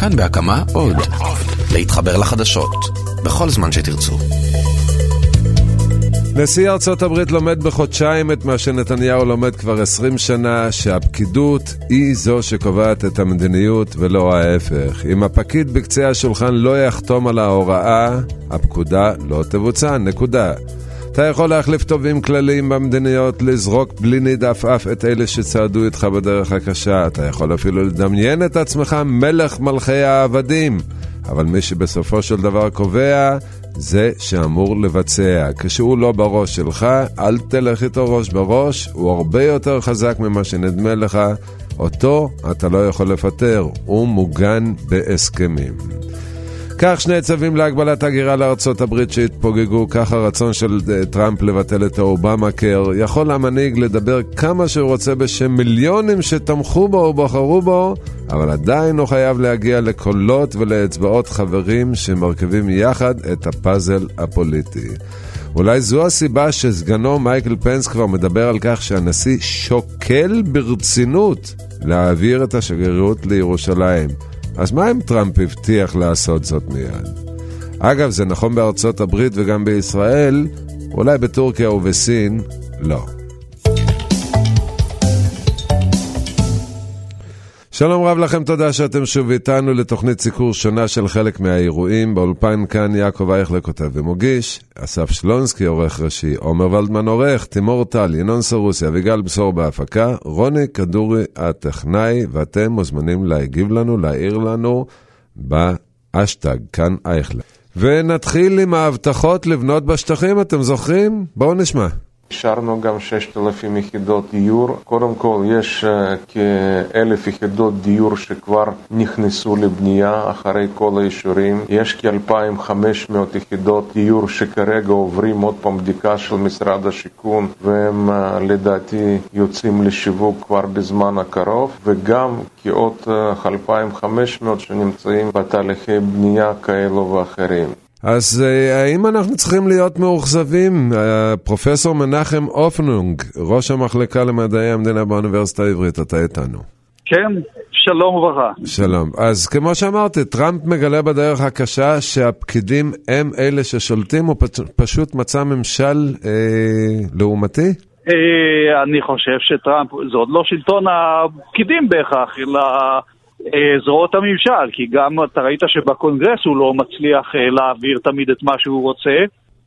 כאן בהקמה עוד. להתחבר לחדשות, בכל זמן שתרצו. נשיא ארצות הברית לומד בחודשיים את מה שנתניהו לומד כבר 20 שנה, שהפקידות היא זו שקובעת את המדיניות ולא ההפך. אם הפקיד בקצה השולחן לא יחתום על ההוראה, הפקודה לא תבוצע, נקודה. אתה יכול להחליף טובים כלליים במדיניות, לזרוק בלי ניד עפעף את אלה שצעדו איתך בדרך הקשה. אתה יכול אפילו לדמיין את עצמך מלך מלכי העבדים. אבל מי שבסופו של דבר קובע, זה שאמור לבצע. כשהוא לא בראש שלך, אל תלך איתו ראש בראש, הוא הרבה יותר חזק ממה שנדמה לך. אותו אתה לא יכול לפטר, הוא מוגן בהסכמים. כך שני צווים להגבלת הגירה לארצות הברית שהתפוגגו, כך הרצון של אה, טראמפ לבטל את האובמה קר. יכול המנהיג לדבר כמה שהוא רוצה בשם מיליונים שתמכו בו ובחרו בו, אבל עדיין הוא חייב להגיע לקולות ולאצבעות חברים שמרכיבים יחד את הפאזל הפוליטי. אולי זו הסיבה שסגנו מייקל פנס כבר מדבר על כך שהנשיא שוקל ברצינות להעביר את השגרירות לירושלים. אז מה אם טראמפ הבטיח לעשות זאת מיד? אגב, זה נכון בארצות הברית וגם בישראל, אולי בטורקיה ובסין, לא. שלום רב לכם, תודה שאתם שוב איתנו לתוכנית סיקור שונה של חלק מהאירועים. באולפן כאן יעקב אייכלר כותב ומוגיש, אסף שלונסקי עורך ראשי, עומר ולדמן עורך, תימור טל, ינון סרוסי, אביגל בשור בהפקה, רוני כדורי הטכנאי, ואתם מוזמנים להגיב לנו, להעיר לנו באשטג, כאן אייכלר. ונתחיל עם ההבטחות לבנות בשטחים, אתם זוכרים? בואו נשמע. אישרנו גם 6,000 יחידות דיור. קודם כל יש כאלף יחידות דיור שכבר נכנסו לבנייה אחרי כל האישורים. יש כ-2,500 יחידות דיור שכרגע עוברים עוד פעם בדיקה של משרד השיכון והם לדעתי יוצאים לשיווק כבר בזמן הקרוב וגם כעוד 2,500 שנמצאים בתהליכי בנייה כאלו ואחרים. אז אה, האם אנחנו צריכים להיות מאוכזבים? אה, פרופסור מנחם אופנונג, ראש המחלקה למדעי המדינה באוניברסיטה העברית, אתה איתנו. כן, שלום וברכה. שלום. אז כמו שאמרתי, טראמפ מגלה בדרך הקשה שהפקידים הם אלה ששולטים, או פשוט מצא ממשל אה, לעומתי? אה, אני חושב שטראמפ, זה עוד לא שלטון הפקידים בהכרח, אלא... אה, זרועות הממשל, כי גם אתה ראית שבקונגרס הוא לא מצליח אה, להעביר תמיד את מה שהוא רוצה,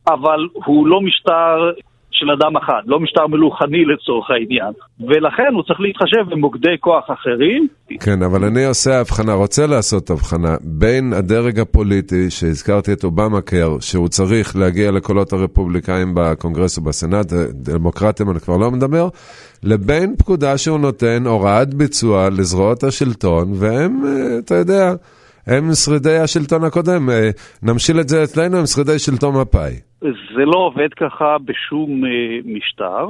אבל הוא לא משטר של אדם אחד, לא משטר מלוכני לצורך העניין. ולכן הוא צריך להתחשב במוקדי כוח אחרים. כן, אבל אני עושה הבחנה, רוצה לעשות הבחנה בין הדרג הפוליטי, שהזכרתי את אובמה קר, שהוא צריך להגיע לקולות הרפובליקאים בקונגרס ובסנאט, דמוקרטים אני כבר לא מדבר, לבין פקודה שהוא נותן הוראת ביצוע לזרועות השלטון, והם, אה, אתה יודע, הם שרידי השלטון הקודם. אה, נמשיל את זה אצלנו, הם שרידי שלטון מפא"י. זה לא עובד ככה בשום אה, משטר.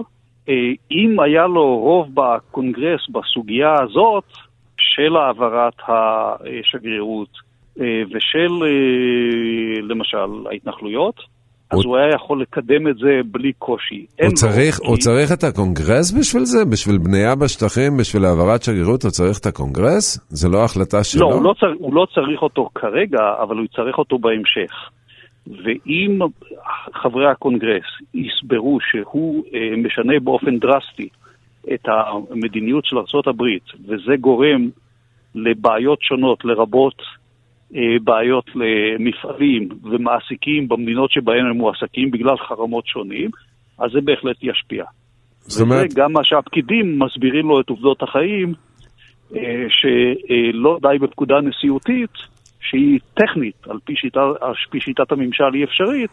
אה, אם היה לו רוב בקונגרס בסוגיה הזאת של העברת השגרירות אה, ושל, למשל, ההתנחלויות, אז הוא היה יכול לקדם את זה בלי קושי. הוא צריך, הוא צריך את הקונגרס בשביל זה? בשביל בנייה בשטחים, בשביל העברת שגרירות, הוא צריך את הקונגרס? זה לא החלטה שלו? לא, הוא לא, צר, הוא לא צריך אותו כרגע, אבל הוא צריך אותו בהמשך. ואם חברי הקונגרס יסברו שהוא אה, משנה באופן דרסטי את המדיניות של ארה"ב, וזה גורם לבעיות שונות, לרבות אה, בעיות למפעלים ומעסיקים במדינות שבהן הם מועסקים בגלל חרמות שונים, אז זה בהחלט ישפיע. זאת אומרת... וזה גם מה שהפקידים מסבירים לו את עובדות החיים, אה, שלא די בפקודה נשיאותית, שהיא טכנית, על פי, שיטה, על פי שיטת הממשל היא אפשרית,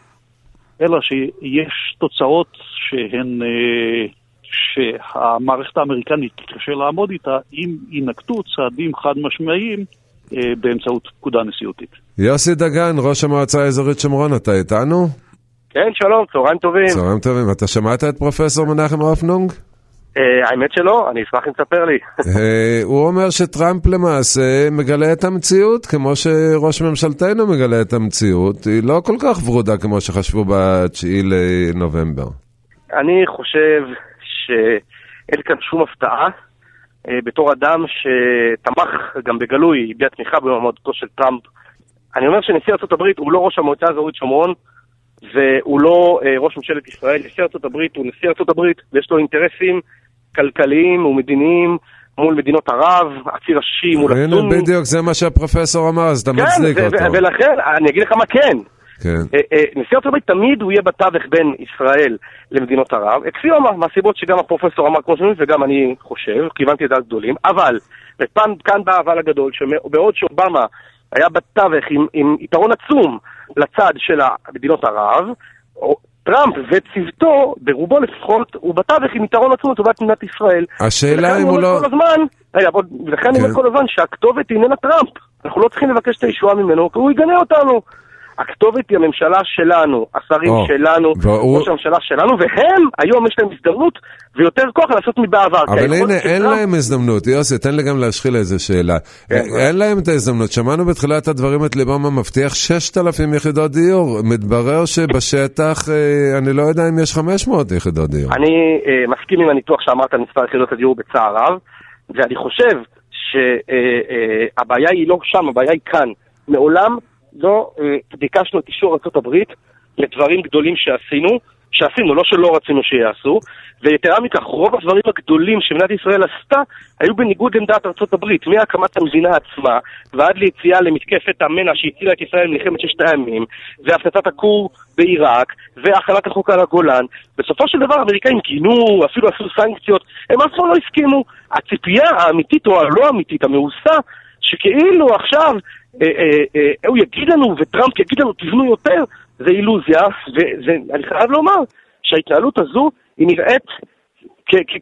אלא שיש תוצאות שהן, אה, שהמערכת האמריקנית תתקשה לעמוד איתה אם יינקטו צעדים חד משמעיים אה, באמצעות פקודה נשיאותית. יוסי דגן, ראש המועצה האזורית שומרון, אתה איתנו? כן, שלום, צהריים טובים. צהריים טובים. אתה שמעת את פרופסור מנחם אופנונג? Uh, האמת שלא, אני אשמח אם תספר לי. uh, הוא אומר שטראמפ למעשה מגלה את המציאות, כמו שראש ממשלתנו מגלה את המציאות. היא לא כל כך ורודה כמו שחשבו ב-9 לנובמבר. אני חושב שאין כאן שום הפתעה. אה, בתור אדם שתמך גם בגלוי, הביע תמיכה במעמדותו של טראמפ. אני אומר שנשיא ארה"ב הוא לא ראש המועצה האזורית שומרון, והוא לא אה, ראש ממשלת ישראל. נשיא ארה"ב הוא נשיא ארה"ב, ויש לו אינטרסים כלכליים ומדיניים מול מדינות ערב, הציר השיעי מול הנה, הסונים. בדיוק, זה מה שהפרופסור אמר, אז אתה כן, מצדיק ו- אותו. ו- ולכן, אני אגיד לך מה כן. כן. אה, אה, נשיא ארצות הברית תמיד הוא יהיה בתווך בין ישראל למדינות ערב, אמר, מהסיבות שגם הפרופסור אמר כמו שאומרים וגם אני חושב, כיוונתי לדעת גדולים, אבל, וכאן כאן בא האבל הגדול, שבעוד שאובמה היה בתווך עם, עם יתרון עצום לצד של מדינות ערב, טראמפ וצוותו, ברובו לפחות, הוא בתווך עם יתרון עצום לטובת מדינת ישראל. השאלה אם הוא לא... כל הזמן, רגע, בוא, ולכן אני כן. אומר כל הזמן שהכתובת היא איננה טראמפ. אנחנו לא צריכים לבקש את הישועה ממנו, כי הוא יגנה אותנו. הכתובת היא הממשלה שלנו, השרים או, שלנו, והוא- ראש הממשלה שלנו, והם, היום יש להם הזדמנות ויותר כוח לעשות מבעבר. אבל היכולת הנה, אין טראמפ- להם הזדמנות. יוסי, תן לי גם להשחיל איזה שאלה. כן, אין להם את ההזדמנות. שמענו בתחילת הדברים את ליבמה מבטיח 6,000 יחידות דיור. מתברר שבשטח, אה, אני לא יודע אם יש 500 יחידות דיור. אני אה, מסכים עם הניתוח שאמרת על מספר יחידות הדיור בצער רב, ואני חושב שהבעיה היא לא שם, הבעיה היא כאן. מעולם לא אה, ביקשנו את אישור ארה"ב לדברים גדולים שעשינו, שעשינו, לא שלא רצינו שיעשו, ויתרה מכך, רוב הדברים הגדולים שמדינת ישראל עשתה היו בניגוד לעמדת הברית, מהקמת המדינה עצמה ועד ליציאה למתקפת המנע שהצילה את ישראל במלחמת ששת הימים, והפצצת הכור בעיראק, והחלת החוק על הגולן. בסופו של דבר האמריקאים גינו, אפילו עשו סנקציות, הם אף פעם לא הסכימו. הציפייה האמיתית או הלא אמיתית, המאוסה, שכאילו עכשיו הוא יגיד לנו וטראמפ יגיד לנו תבנו יותר, זה אילוזיה, ואני חייב לומר שההתנהלות הזו היא נראית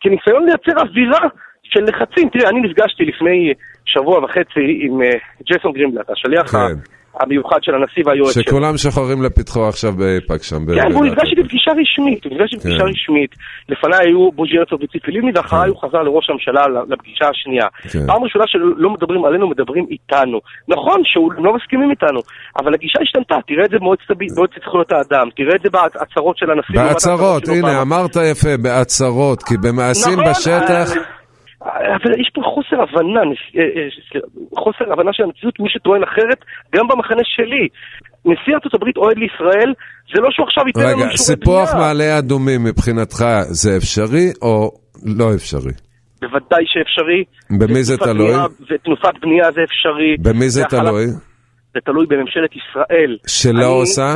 כניסיון לייצר אווירה של לחצים. תראה, אני נפגשתי לפני שבוע וחצי עם אה, ג'ייסון גרימבלט, השליח כן. המיוחד של הנשיא והיועץ שלו. שכולם שוחרים לפתחו עכשיו באיפא"ק שם. כן, והוא ב- נפגש איתי בפגישה רשמית, הוא נפגש איתי בפגישה כן. רשמית. לפניי היו בוז'י הרצוג וציפי לבני, ואחריי הוא חזר לראש הממשלה לפגישה השנייה. כן. פעם ראשונה שלא מדברים עלינו, מדברים איתנו. נכון שהם לא מסכימים איתנו, אבל הגישה השתנתה, תראה את זה במועצת זכויות האדם, תראה את זה בהצהרות של הנשיא. בהצהרות, הנה. אמרת יפה, בהצהרות, כי במעשים נכון, בשטח... אבל יש פה חוסר הבנה, אה, אה, חוסר הבנה של המציאות, מי שטוען אחרת, גם במחנה שלי. נשיא ארצות הברית אוהד לישראל, זה לא שהוא עכשיו ייתן לנו רגע, אישורי סיפוח בנייה. מעלה אדומים מבחינתך זה אפשרי או לא אפשרי? בוודאי שאפשרי. במי זה תלוי? ותנופת בנייה זה אפשרי. במי זה תלוי? זה תלוי בממשלת ישראל. שלא אני- עושה?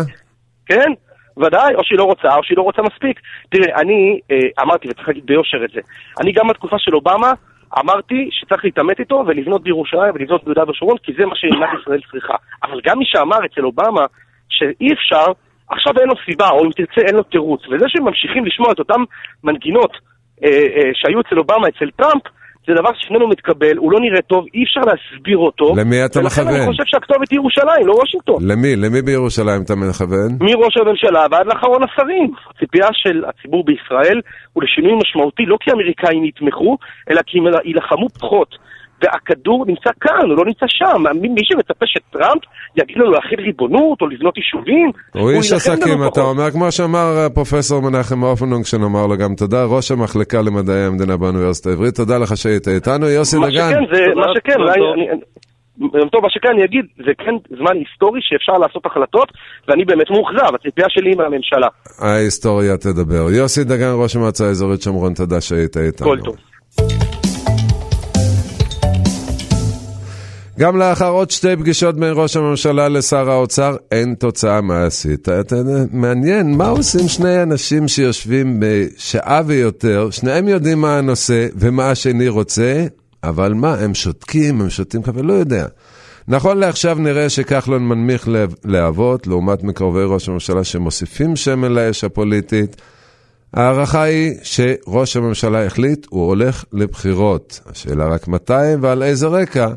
כן, ודאי, או שהיא לא רוצה, או שהיא לא רוצה מספיק. תראה, אני אה, אמרתי, וצריך להגיד ביושר את זה, אני גם בתקופה של אובמה אמרתי שצריך להתעמת איתו ולבנות בירושלים ולבנות ביהודה ושומרון, כי זה מה שמדינת ישראל צריכה. אבל גם מי שאמר אצל אובמה שאי אפשר, עכשיו אין לו סיבה, או אם תרצה אין לו תירוץ. וזה שממשיכים לשמוע את אותן מנגינות אה, אה, שהיו אצל אובמה, אצל טראמפ, זה דבר שאיננו מתקבל, הוא לא נראה טוב, אי אפשר להסביר אותו. למי אתה ולכן מכוון? אני חושב שהכתובת היא ירושלים, לא וושינגטון. למי? למי בירושלים אתה מכוון? מראש הממשלה ועד לאחרון השרים. הציפייה של הציבור בישראל הוא לשינוי משמעותי, לא כי האמריקאים יתמכו, אלא כי הם יילחמו פחות. והכדור נמצא כאן, הוא לא נמצא שם. מי מי שמצפה שטראמפ יגיד לנו להכיל ריבונות או לבנות יישובים, הוא איש עסקים, אתה פחות. אומר, כמו שאמר הפרופסור מנחם אופנונג, שנאמר לו גם תודה, ראש המחלקה למדעי המדינה באוניברסיטה העברית, תודה לך שהיית איתנו, יוסי מה דגן. שכן, זה, תודה, מה שכן, טוב, מה שכן אני אגיד, זה כן זמן היסטורי שאפשר לעשות החלטות, ואני באמת מאוכזב, הציפייה שלי היא מהממשלה. ההיסטוריה תדבר. יוסי דגן, ראש המועצה האזורית שומרון, תודה שהיית איתנו. כל טוב. גם לאחר עוד שתי פגישות בין ראש הממשלה לשר האוצר, אין תוצאה מעשית. מעניין, מה עושים שני אנשים שיושבים בשעה ויותר, שניהם יודעים מה הנושא ומה השני רוצה, אבל מה, הם שותקים, הם שותים קפה, לא יודע. נכון לעכשיו נראה שכחלון מנמיך להבות, לעומת מקרובי ראש הממשלה שמוסיפים שמן לאש הפוליטית. ההערכה היא שראש הממשלה החליט, הוא הולך לבחירות. השאלה רק מתי ועל איזה רקע.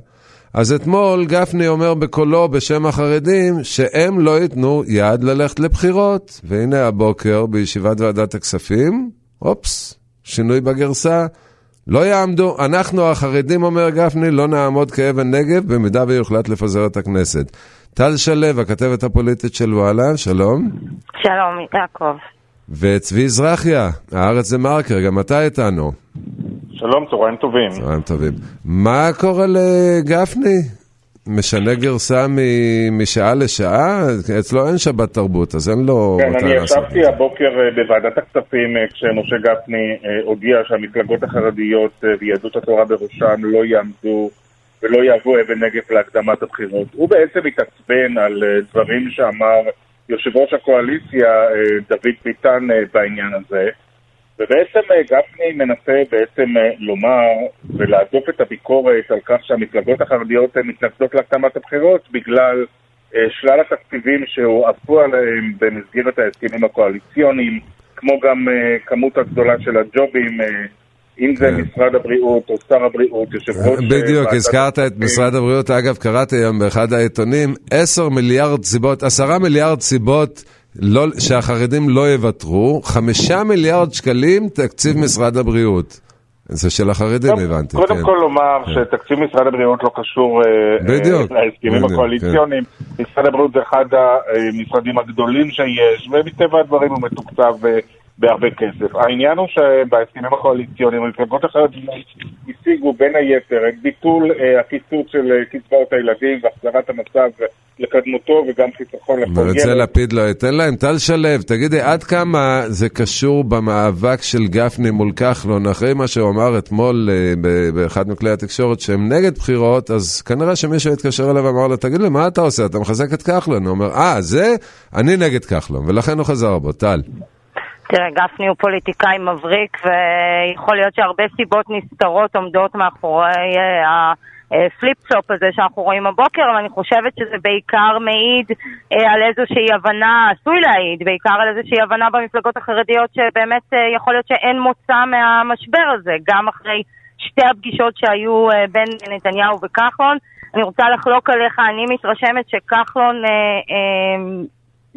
אז אתמול גפני אומר בקולו בשם החרדים שהם לא ייתנו יד ללכת לבחירות. והנה הבוקר בישיבת ועדת הכספים, אופס, שינוי בגרסה. לא יעמדו, אנחנו החרדים, אומר גפני, לא נעמוד כאבן נגב במידה ויוחלט לפזר את הכנסת. טל שלו, הכתבת הפוליטית של וואלה, שלום. שלום, יעקב. וצבי זרחיה, הארץ זה מרקר, גם אתה איתנו. שלום, צהריים טובים. צהריים טובים. מה קורה לגפני? משנה גרסה משעה לשעה? אצלו אין שבת תרבות, אז אין לו... כן, אני ישבתי הבוקר אה, בוועדת הכספים אה, כשמשה גפני אה, הודיע שהמפלגות החרדיות ויהדות התורה בראשם לא יעמדו ולא יהוו אבן נגף להקדמת הבחירות. הוא בעצם התעצבן על דברים שאמר יושב ראש הקואליציה דוד ביטן בעניין הזה. ובעצם אה, גפני מנסה בעצם אה, לומר ולהדוף את הביקורת על כך שהמפלגות החרדיות מתנגדות להקדמת הבחירות בגלל אה, שלל התקציבים שהועפו עליהם במסגרת ההסכמים הקואליציוניים, כמו גם כמות הגדולה של הג'ובים אם זה כן. משרד הבריאות או שר הבריאות, יושב ראש... בדיוק, הזכרת את משרד הבריאות. אגב, קראתי היום באחד העיתונים, עשר מיליארד סיבות, עשרה מיליארד סיבות לא, שהחרדים לא יוותרו, חמישה מיליארד שקלים תקציב משרד הבריאות. זה של החרדים, טוב, הבנתי. קודם כן. כל לומר כן. שתקציב משרד הבריאות לא קשור אה, בדיוק, אה, להסכמים הקואליציוניים. כן. משרד הבריאות זה אחד המשרדים הגדולים שיש, ומטבע הדברים הוא מתוקצב אה, בהרבה כסף. העניין הוא שבהסכמים הקואליציוניים המפלגות אחרות השיגו בין היתר את ביטול אה, הקיצוץ של קצבאות הילדים והחזרת המצב לקדמותו וגם חיסכון לכל ילד. ואת זה לפיד לא ייתן להם? טל שלו, תגידי, עד כמה זה קשור במאבק של גפני מול כחלון, אחרי מה שהוא אמר אתמול אה, באחד מכלי התקשורת שהם נגד בחירות, אז כנראה שמישהו התקשר אליו ואמר לו, תגיד לי, מה אתה עושה? אתה מחזק את כחלון. הוא אומר, אה, זה? אני נגד כחלון, ולכן הוא חזר בו. טל. תראה, גפני הוא פוליטיקאי מבריק, ויכול להיות שהרבה סיבות נסתרות עומדות מאחורי ה flip-flop הזה שאנחנו רואים הבוקר, אבל אני חושבת שזה בעיקר מעיד אה, על איזושהי הבנה, עשוי להעיד, בעיקר על איזושהי הבנה במפלגות החרדיות שבאמת אה, יכול להיות שאין מוצא מהמשבר הזה, גם אחרי שתי הפגישות שהיו אה, בין נתניהו וכחלון. אני רוצה לחלוק עליך, אני מתרשמת שכחלון אה, אה,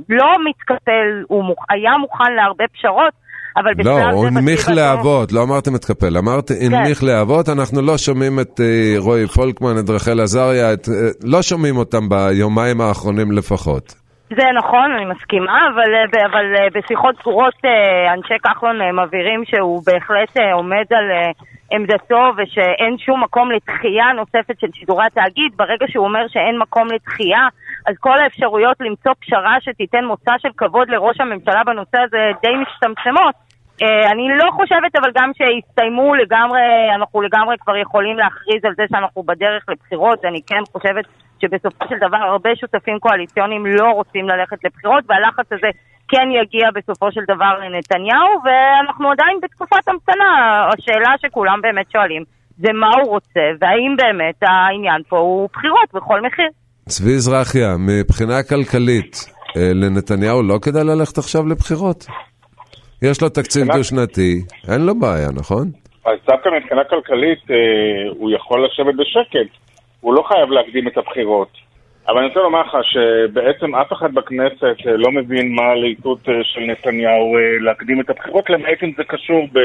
לא מתקפל, הוא מוכ... היה מוכן להרבה פשרות, אבל בשלב לא, זה... לא, הוא הנמיך להבות, לא אמרתי מתקפל, אמרתי כן. הנמיך להבות, אנחנו לא שומעים את uh, רועי פולקמן, את רחל עזריה, את, uh, לא שומעים אותם ביומיים האחרונים לפחות. זה נכון, אני מסכימה, אבל, אה, אבל בשיחות סגורות אנשי כחלון מבהירים שהוא בהחלט עומד על עמדתו ושאין שום מקום לתחייה נוספת של שידורי התאגיד. ברגע שהוא אומר שאין מקום לתחייה, אז כל האפשרויות למצוא פשרה שתיתן מוצא של כבוד לראש הממשלה בנושא הזה די מצטמצמות. Uh, אני לא חושבת אבל גם שהסתיימו לגמרי, אנחנו לגמרי כבר יכולים להכריז על זה שאנחנו בדרך לבחירות, אני כן חושבת שבסופו של דבר הרבה שותפים קואליציוניים לא רוצים ללכת לבחירות והלחץ הזה כן יגיע בסופו של דבר לנתניהו ואנחנו עדיין בתקופת המתנה, השאלה שכולם באמת שואלים זה מה הוא רוצה והאם באמת העניין פה הוא בחירות בכל מחיר. צבי זרחיה, מבחינה כלכלית, אה, לנתניהו לא כדאי ללכת עכשיו לבחירות? יש לו תקציב דו-שנתי, אין לו בעיה, נכון? אז דווקא מבחינה כלכלית אה, הוא יכול לשבת בשקט, הוא לא חייב להקדים את הבחירות. אבל אני רוצה לומר לך שבעצם אף אחד בכנסת אה, לא מבין מה הלהיטות של נתניהו להקדים את הבחירות, למעט אם זה קשור ב,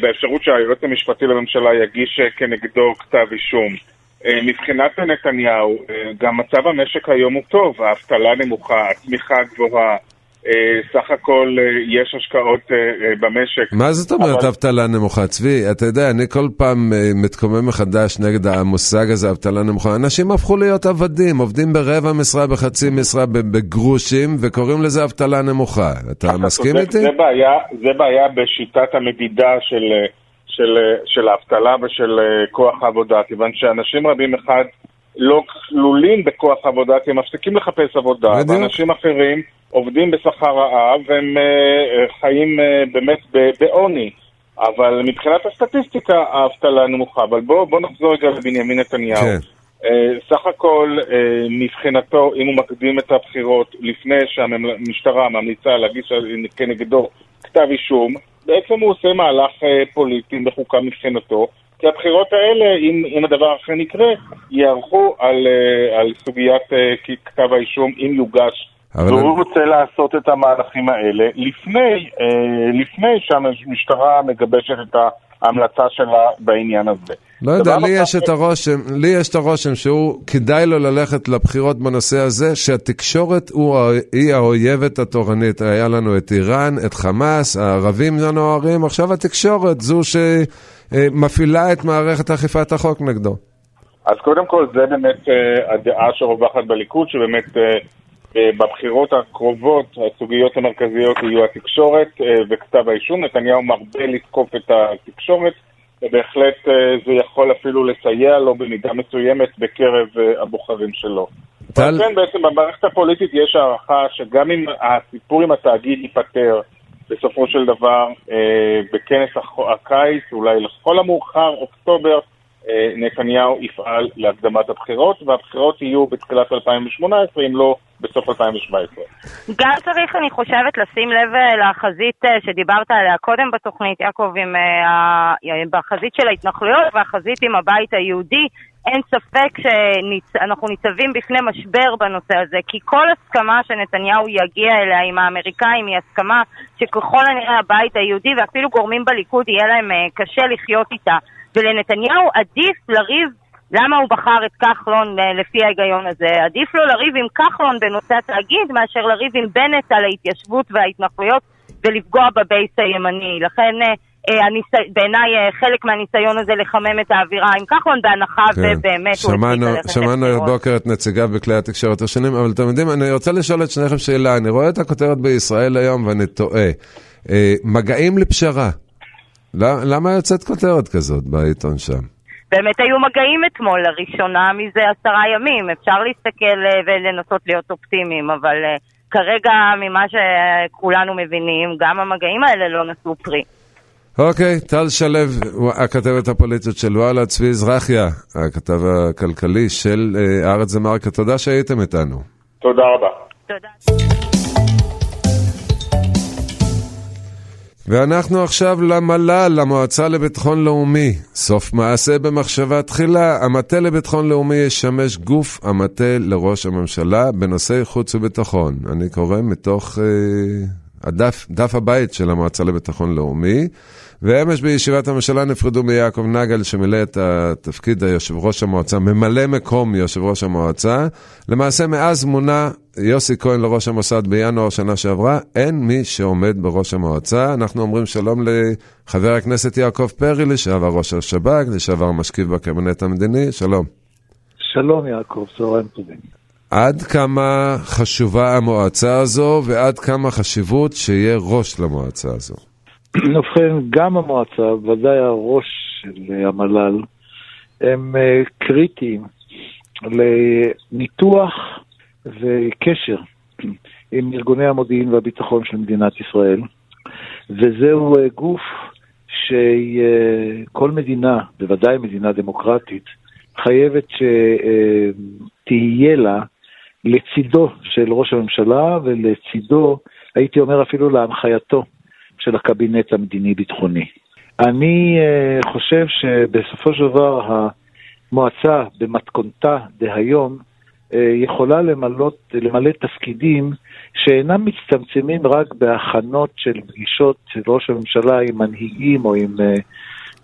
באפשרות שהיועץ המשפטי לממשלה יגיש כנגדו כתב אישום. אה, מבחינת נתניהו, אה, גם מצב המשק היום הוא טוב, האבטלה נמוכה, הצמיחה גבוהה, אה, סך הכל יש השקעות במשק. מה זאת אומרת אבטלה אבל... נמוכה? צבי, אתה יודע, אני כל פעם מתקומם מחדש נגד המושג הזה, אבטלה נמוכה. אנשים הפכו להיות עבדים, עובדים ברבע משרה, בחצי משרה, בגרושים, וקוראים לזה אבטלה נמוכה. אתה מסכים איתי? זה בעיה, זה בעיה בשיטת המדידה של... של, של האבטלה ושל אה, כוח העבודה, כיוון שאנשים רבים אחד לא כלולים בכוח עבודה כי הם מפסיקים לחפש עבודה, בדיוק. ואנשים אחרים עובדים בשכר רעב והם uh, חיים uh, באמת בעוני. אבל מבחינת הסטטיסטיקה האבטלה נמוכה. אבל בואו בוא נחזור רגע לבנימין נתניהו. כן. Uh, סך הכל, uh, מבחינתו, אם הוא מקדים את הבחירות לפני שהמשטרה ממליצה להגיש כנגדו כתב אישום, בעצם הוא עושה מהלך אה, פוליטי בחוקה מבחינתו, כי הבחירות האלה, אם, אם הדבר אכן יקרה, יערכו על, אה, על סוגיית אה, כתב האישום, אם יוגש. אבל... והוא רוצה לעשות את המהלכים האלה לפני, לפני שהמשטרה מגבשת את ההמלצה שלה בעניין הזה. לא יודע, לי יש, את הרושם, לי יש את הרושם שהוא, כדאי לו ללכת לבחירות בנושא הזה, שהתקשורת הוא, היא האויבת התורנית. היה לנו את איראן, את חמאס, הערבים הנוערים, עכשיו התקשורת זו ש... אה, מפעילה את מערכת אכיפת החוק נגדו? אז קודם כל, זה באמת אה, הדעה שרווחת בליכוד, שבאמת אה, בבחירות הקרובות הסוגיות המרכזיות יהיו התקשורת אה, וכתב האישום. נתניהו מרבה לתקוף את התקשורת, ובהחלט אה, זה יכול אפילו לסייע לו במידה מסוימת בקרב אה, הבוחרים שלו. טל, כן, בעצם במערכת הפוליטית יש הערכה שגם אם הסיפור עם התאגיד ייפתר בסופו של דבר בכנס הקיץ, אולי לכל המאוחר, אוקטובר, נתניהו יפעל להקדמת הבחירות, והבחירות יהיו בתחילת 2018, אם לא בסוף 2017. גם צריך, אני חושבת, לשים לב אה, לחזית אה, שדיברת עליה קודם בתוכנית, יעקב, עם, אה, בחזית של ההתנחלויות והחזית עם הבית היהודי. אין ספק שאנחנו ניצבים בפני משבר בנושא הזה, כי כל הסכמה שנתניהו יגיע אליה עם האמריקאים היא הסכמה שככל הנראה הבית היהודי ואפילו גורמים בליכוד יהיה להם קשה לחיות איתה. ולנתניהו עדיף לריב למה הוא בחר את כחלון אה, לפי ההיגיון הזה? עדיף לו לריב עם כחלון בנושא התאגיד מאשר לריב עם בנט על ההתיישבות וההתנחלויות ולפגוע בבייס הימני. לכן אה, אה, הניס... בעיניי חלק מהניסיון הזה לחמם את האווירה עם כחלון, בהנחה כן. ובאמת הוא שמענו, החליט ללכת שמענו. הבוקר את נציגיו בכלי התקשורת השונים, אבל אתם יודעים, אני רוצה לשאול את שניכם שאלה. אני רואה את הכותרת בישראל היום ואני. אה, מגעים לפשרה. ל- למה יוצאת כותרת כזאת בעיתון שם? באמת היו מגעים אתמול, לראשונה מזה עשרה ימים. אפשר להסתכל אה, ולנסות להיות אופטימיים, אבל אה, כרגע, ממה שכולנו מבינים, גם המגעים האלה לא נשאו פרי. אוקיי, טל שלו, הכתבת הפוליטית של וואלה, צבי זרחיה, הכתב הכלכלי של אה, הארץ דה-מרקה, תודה שהייתם איתנו. תודה רבה. תודה. ואנחנו עכשיו למל"ל, למועצה לביטחון לאומי. סוף מעשה במחשבה תחילה, המטה לביטחון לאומי ישמש גוף המטה לראש הממשלה בנושאי חוץ וביטחון. אני קורא מתוך אה, הדף, דף הבית של המועצה לביטחון לאומי. ואמש בישיבת הממשלה נפרדו מיעקב נגל שמילא את התפקיד היושב ראש המועצה, ממלא מקום יושב ראש המועצה. למעשה מאז מונה יוסי כהן לראש המוסד בינואר שנה שעברה, אין מי שעומד בראש המועצה. אנחנו אומרים שלום לחבר הכנסת יעקב פרי, לשעבר ראש השב"כ, לשעבר משקיף בקבינט המדיני, שלום. שלום יעקב, צהריים טובים. עד כמה חשובה המועצה הזו ועד כמה חשיבות שיהיה ראש למועצה הזו? ובכן, גם המועצה, ודאי הראש של המל"ל, הם אה, קריטיים לניתוח וקשר עם ארגוני המודיעין והביטחון של מדינת ישראל, וזהו אה, גוף שכל מדינה, בוודאי מדינה דמוקרטית, חייבת שתהיה לה לצידו של ראש הממשלה ולצידו, הייתי אומר אפילו להנחייתו של הקבינט המדיני-ביטחוני. אני חושב שבסופו של דבר המועצה במתכונתה דהיום יכולה למלות, למלא תפקידים שאינם מצטמצמים רק בהכנות של פגישות של ראש הממשלה עם מנהיגים או עם uh,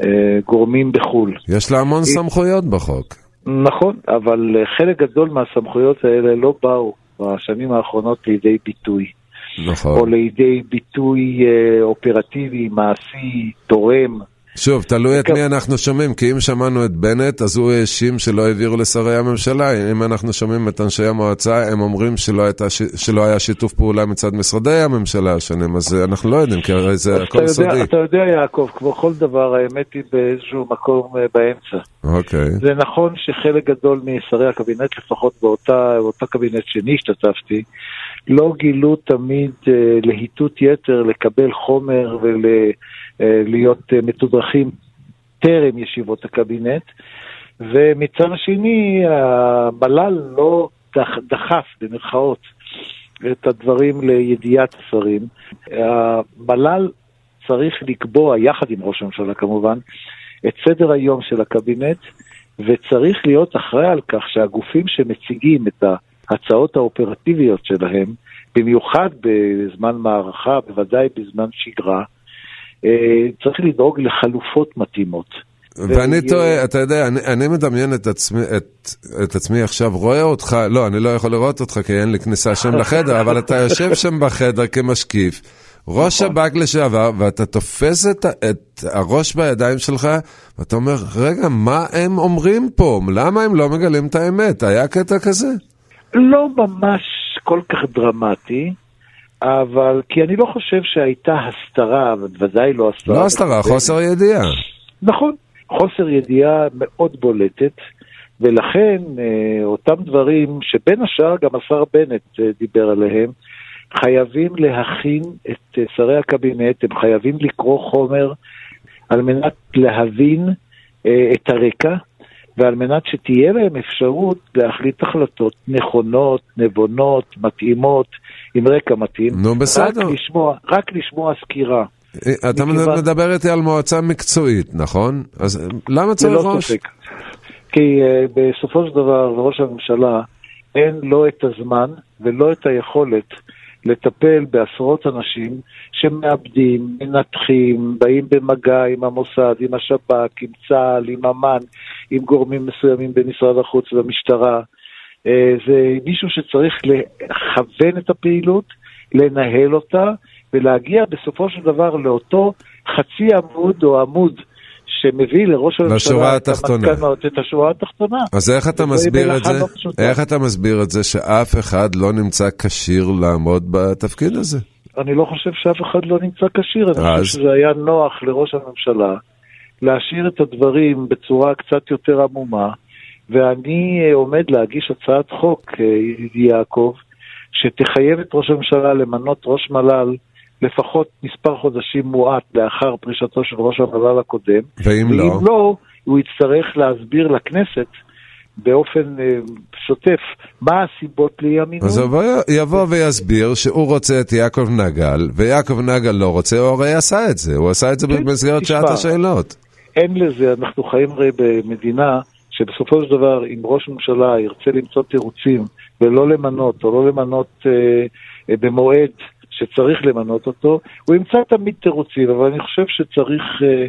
uh, גורמים בחו"ל. יש לה המון סמכויות בחוק. נכון, אבל חלק גדול מהסמכויות האלה לא באו בשנים האחרונות לידי ביטוי. נכון. או לידי ביטוי אה, אופרטיבי, מעשי, תורם. שוב, תלוי את מי אנחנו שומעים, כי אם שמענו את בנט, אז הוא האשים שלא העבירו לשרי הממשלה. אם אנחנו שומעים את אנשי המועצה, הם אומרים שלא, הייתה, שלא היה שיתוף פעולה מצד משרדי הממשלה השונים, אז אנחנו לא יודעים, כי הרי זה הכל יודע, סודי. אתה יודע, יעקב, כמו כל דבר, האמת היא באיזשהו מקום אה, באמצע. אוקיי. זה נכון שחלק גדול משרי הקבינט, לפחות באותה, באותה קבינט שאני השתתפתי, לא גילו תמיד אה, להיטות יתר לקבל חומר ולהיות אה, מתודרכים טרם ישיבות הקבינט. ומצד השני, המל"ל לא דח, דחף, במרכאות, את הדברים לידיעת השרים. המל"ל צריך לקבוע, יחד עם ראש הממשלה כמובן, את סדר היום של הקבינט, וצריך להיות אחראי על כך שהגופים שמציגים את ההצעות האופרטיביות שלהם, במיוחד בזמן מערכה, בוודאי בזמן שגרה, אה, צריך לדאוג לחלופות מתאימות. ואני טועה, אתה יודע, אני, אני מדמיין את עצמי, את, את עצמי עכשיו, רואה אותך, לא, אני לא יכול לראות אותך כי אין לי כניסה שם לחדר, אבל אתה יושב שם בחדר כמשקיף, ראש נכון. שב"כ לשעבר, ואתה תופס את, את הראש בידיים שלך, ואתה אומר, רגע, מה הם אומרים פה? למה הם לא מגלים את האמת? היה קטע כזה? לא ממש כל כך דרמטי, אבל כי אני לא חושב שהייתה הסתרה, ובוודאי לא הסתרה. לא הסתרה, חוסר ידיעה. נכון, חוסר ידיעה מאוד בולטת, ולכן אה, אותם דברים שבין השאר גם השר בנט אה, דיבר עליהם, חייבים להכין את אה, שרי הקבינט, הם חייבים לקרוא חומר על מנת להבין את הרקע, ועל מנת שתהיה להם אפשרות להחליט החלטות נכונות, נבונות, מתאימות, עם רקע מתאים. נו, בסדר. רק לשמוע, רק לשמוע סקירה. אתה מכיוון- מדבר איתי על מועצה מקצועית, נכון? אז למה צריך ללא ראש? ספק. כי uh, בסופו של דבר לראש הממשלה אין לא את הזמן ולא את היכולת לטפל בעשרות אנשים שמאבדים, מנתחים, באים במגע עם המוסד, עם השב"כ, עם צה"ל, עם אמ"ן, עם גורמים מסוימים במשרד החוץ ובמשטרה. Uh, זה מישהו שצריך לכוון את הפעילות, לנהל אותה ולהגיע בסופו של דבר לאותו חצי עמוד או עמוד שמביא לראש הממשלה את התחתונה. המסקנות, את השורה התחתונה. אז איך אתה מסביר את זה? איך אתה מסביר את זה שאף אחד לא נמצא כשיר לעמוד בתפקיד הזה? אני לא חושב שאף אחד לא נמצא כשיר, אני? חושב שזה היה נוח לראש הממשלה להשאיר את הדברים בצורה קצת יותר עמומה, ואני אה, עומד להגיש הצעת חוק, אה, ידידי יעקב, שתחייב את ראש הממשלה למנות ראש מל"ל לפחות מספר חודשים מועט לאחר פרישתו של ראש המל"ל הקודם. ואם לא? ואם לא, הוא יצטרך להסביר לכנסת באופן אה, שוטף מה הסיבות לאי המינוי. אז הוא יבוא ויסביר שהוא רוצה את יעקב נגל, ויעקב נגל לא רוצה, הוא הרי עשה את זה, הוא עשה את זה כן, במסגרת. שעת השאלות. אין לזה, אנחנו חיים הרי במדינה שבסופו של דבר, אם ראש ממשלה ירצה למצוא תירוצים ולא למנות, או לא למנות אה, אה, במועד שצריך למנות אותו, הוא ימצא תמיד תירוצים, אבל אני חושב שצריך אה,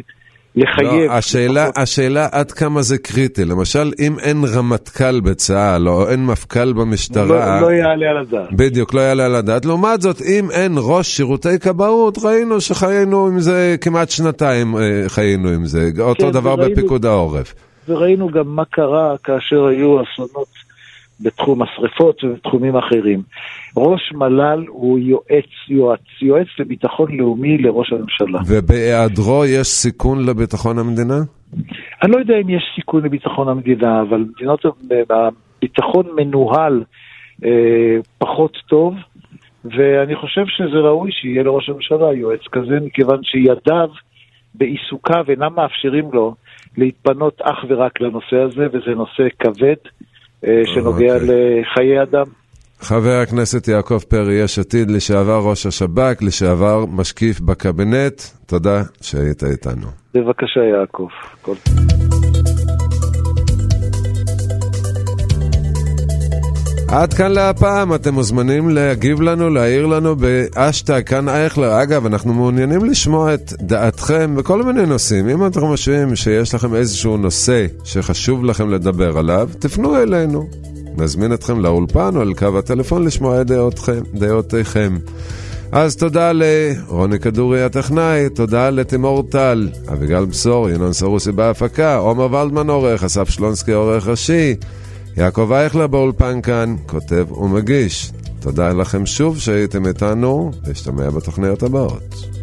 לחייב. לא, השאלה, השאלה עד כמה זה קריטי. למשל, אם אין רמטכ"ל בצה"ל, או אין מפכ"ל במשטרה... לא, לא יעלה על הדעת. בדיוק, לא יעלה על הדעת. לעומת זאת, אם אין ראש שירותי כבאות, ראינו שחיינו עם זה כמעט שנתיים, אה, חיינו עם זה. אותו כן, דבר וראינו- בפיקוד העורף. וראינו גם מה קרה כאשר היו אסונות בתחום השרפות ובתחומים אחרים. ראש מל"ל הוא יועץ, יועץ, יועץ לביטחון לאומי לראש הממשלה. ובהיעדרו יש סיכון לביטחון המדינה? אני לא יודע אם יש סיכון לביטחון המדינה, אבל מדינות, הביטחון מנוהל אה, פחות טוב, ואני חושב שזה ראוי שיהיה לראש הממשלה יועץ כזה, מכיוון שידיו בעיסוקיו אינם מאפשרים לו להתפנות אך ורק לנושא הזה, וזה נושא כבד שנוגע אוקיי. לחיי אדם. חבר הכנסת יעקב פרי, יש עתיד, לשעבר ראש השב"כ, לשעבר משקיף בקבינט, תודה שהיית איתנו. בבקשה, יעקב. כל... עד כאן להפעם, אתם מוזמנים להגיב לנו, להעיר לנו באשטג כאן אייכלר. אגב, אנחנו מעוניינים לשמוע את דעתכם בכל מיני נושאים. אם אתם חושבים שיש לכם איזשהו נושא שחשוב לכם לדבר עליו, תפנו אלינו. נזמין אתכם לאולפן או אל קו הטלפון לשמוע את דעותיכם, דעותיכם. אז תודה לרוני כדורי הטכנאי, תודה לתימור טל, אביגל בשור, ינון סרוסי בהפקה, עומר ולדמן עורך, אסף שלונסקי עורך ראשי, יעקב אייכלר באולפן כאן, כותב ומגיש. תודה לכם שוב שהייתם איתנו, להשתמע בתוכניות הבאות.